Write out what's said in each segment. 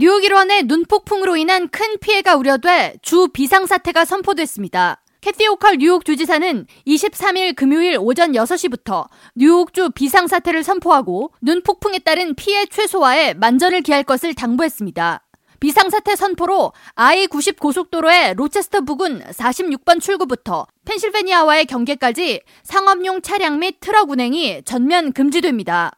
뉴욕 일원의 눈폭풍으로 인한 큰 피해가 우려돼 주 비상사태가 선포됐습니다. 캐티 호컬 뉴욕 주지사는 23일 금요일 오전 6시부터 뉴욕주 비상사태를 선포하고 눈폭풍에 따른 피해 최소화에 만전을 기할 것을 당부했습니다. 비상사태 선포로 I-90 고속도로의 로체스터 부근 46번 출구부터 펜실베니아와의 경계까지 상업용 차량 및 트럭 운행이 전면 금지됩니다.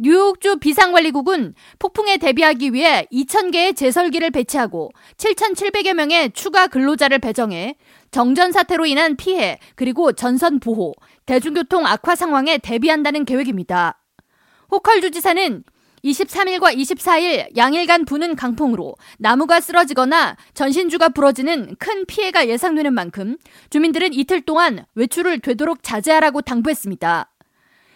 뉴욕주 비상관리국은 폭풍에 대비하기 위해 2,000개의 제설기를 배치하고 7,700여 명의 추가 근로자를 배정해 정전 사태로 인한 피해 그리고 전선 보호, 대중교통 악화 상황에 대비한다는 계획입니다. 호컬 주지사는 23일과 24일 양일간 부는 강풍으로 나무가 쓰러지거나 전신주가 부러지는 큰 피해가 예상되는 만큼 주민들은 이틀 동안 외출을 되도록 자제하라고 당부했습니다.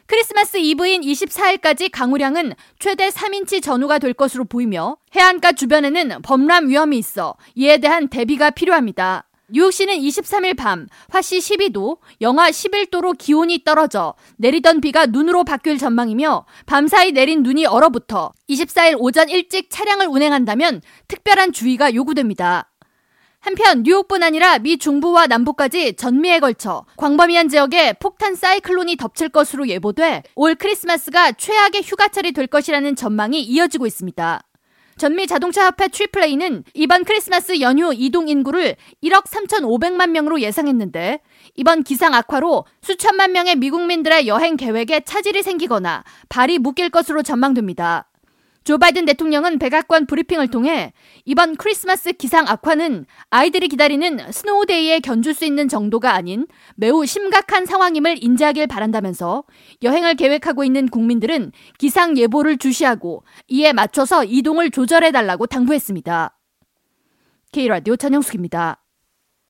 크리스마스 이브인 24일까지 강우량은 최대 3인치 전후가 될 것으로 보이며 해안가 주변에는 범람 위험이 있어 이에 대한 대비가 필요합니다. 뉴욕시는 23일 밤 화씨 12도, 영하 11도로 기온이 떨어져 내리던 비가 눈으로 바뀔 전망이며 밤사이 내린 눈이 얼어붙어 24일 오전 일찍 차량을 운행한다면 특별한 주의가 요구됩니다. 한편 뉴욕뿐 아니라 미 중부와 남부까지 전미에 걸쳐 광범위한 지역에 폭탄 사이클론이 덮칠 것으로 예보돼 올 크리스마스가 최악의 휴가철이 될 것이라는 전망이 이어지고 있습니다. 전미 자동차 협회 Triple A는 이번 크리스마스 연휴 이동 인구를 1억 3,500만 명으로 예상했는데 이번 기상 악화로 수천만 명의 미국민들의 여행 계획에 차질이 생기거나 발이 묶일 것으로 전망됩니다. 조 바이든 대통령은 백악관 브리핑을 통해 이번 크리스마스 기상 악화는 아이들이 기다리는 snow day에 견줄 수 있는 정도가 아닌 매우 심각한 상황임을 인지하길 바란다면서 여행을 계획하고 있는 국민들은 기상 예보를 주시하고 이에 맞춰서 이동을 조절해달라고 당부했습니다. K라디오 전영숙입니다.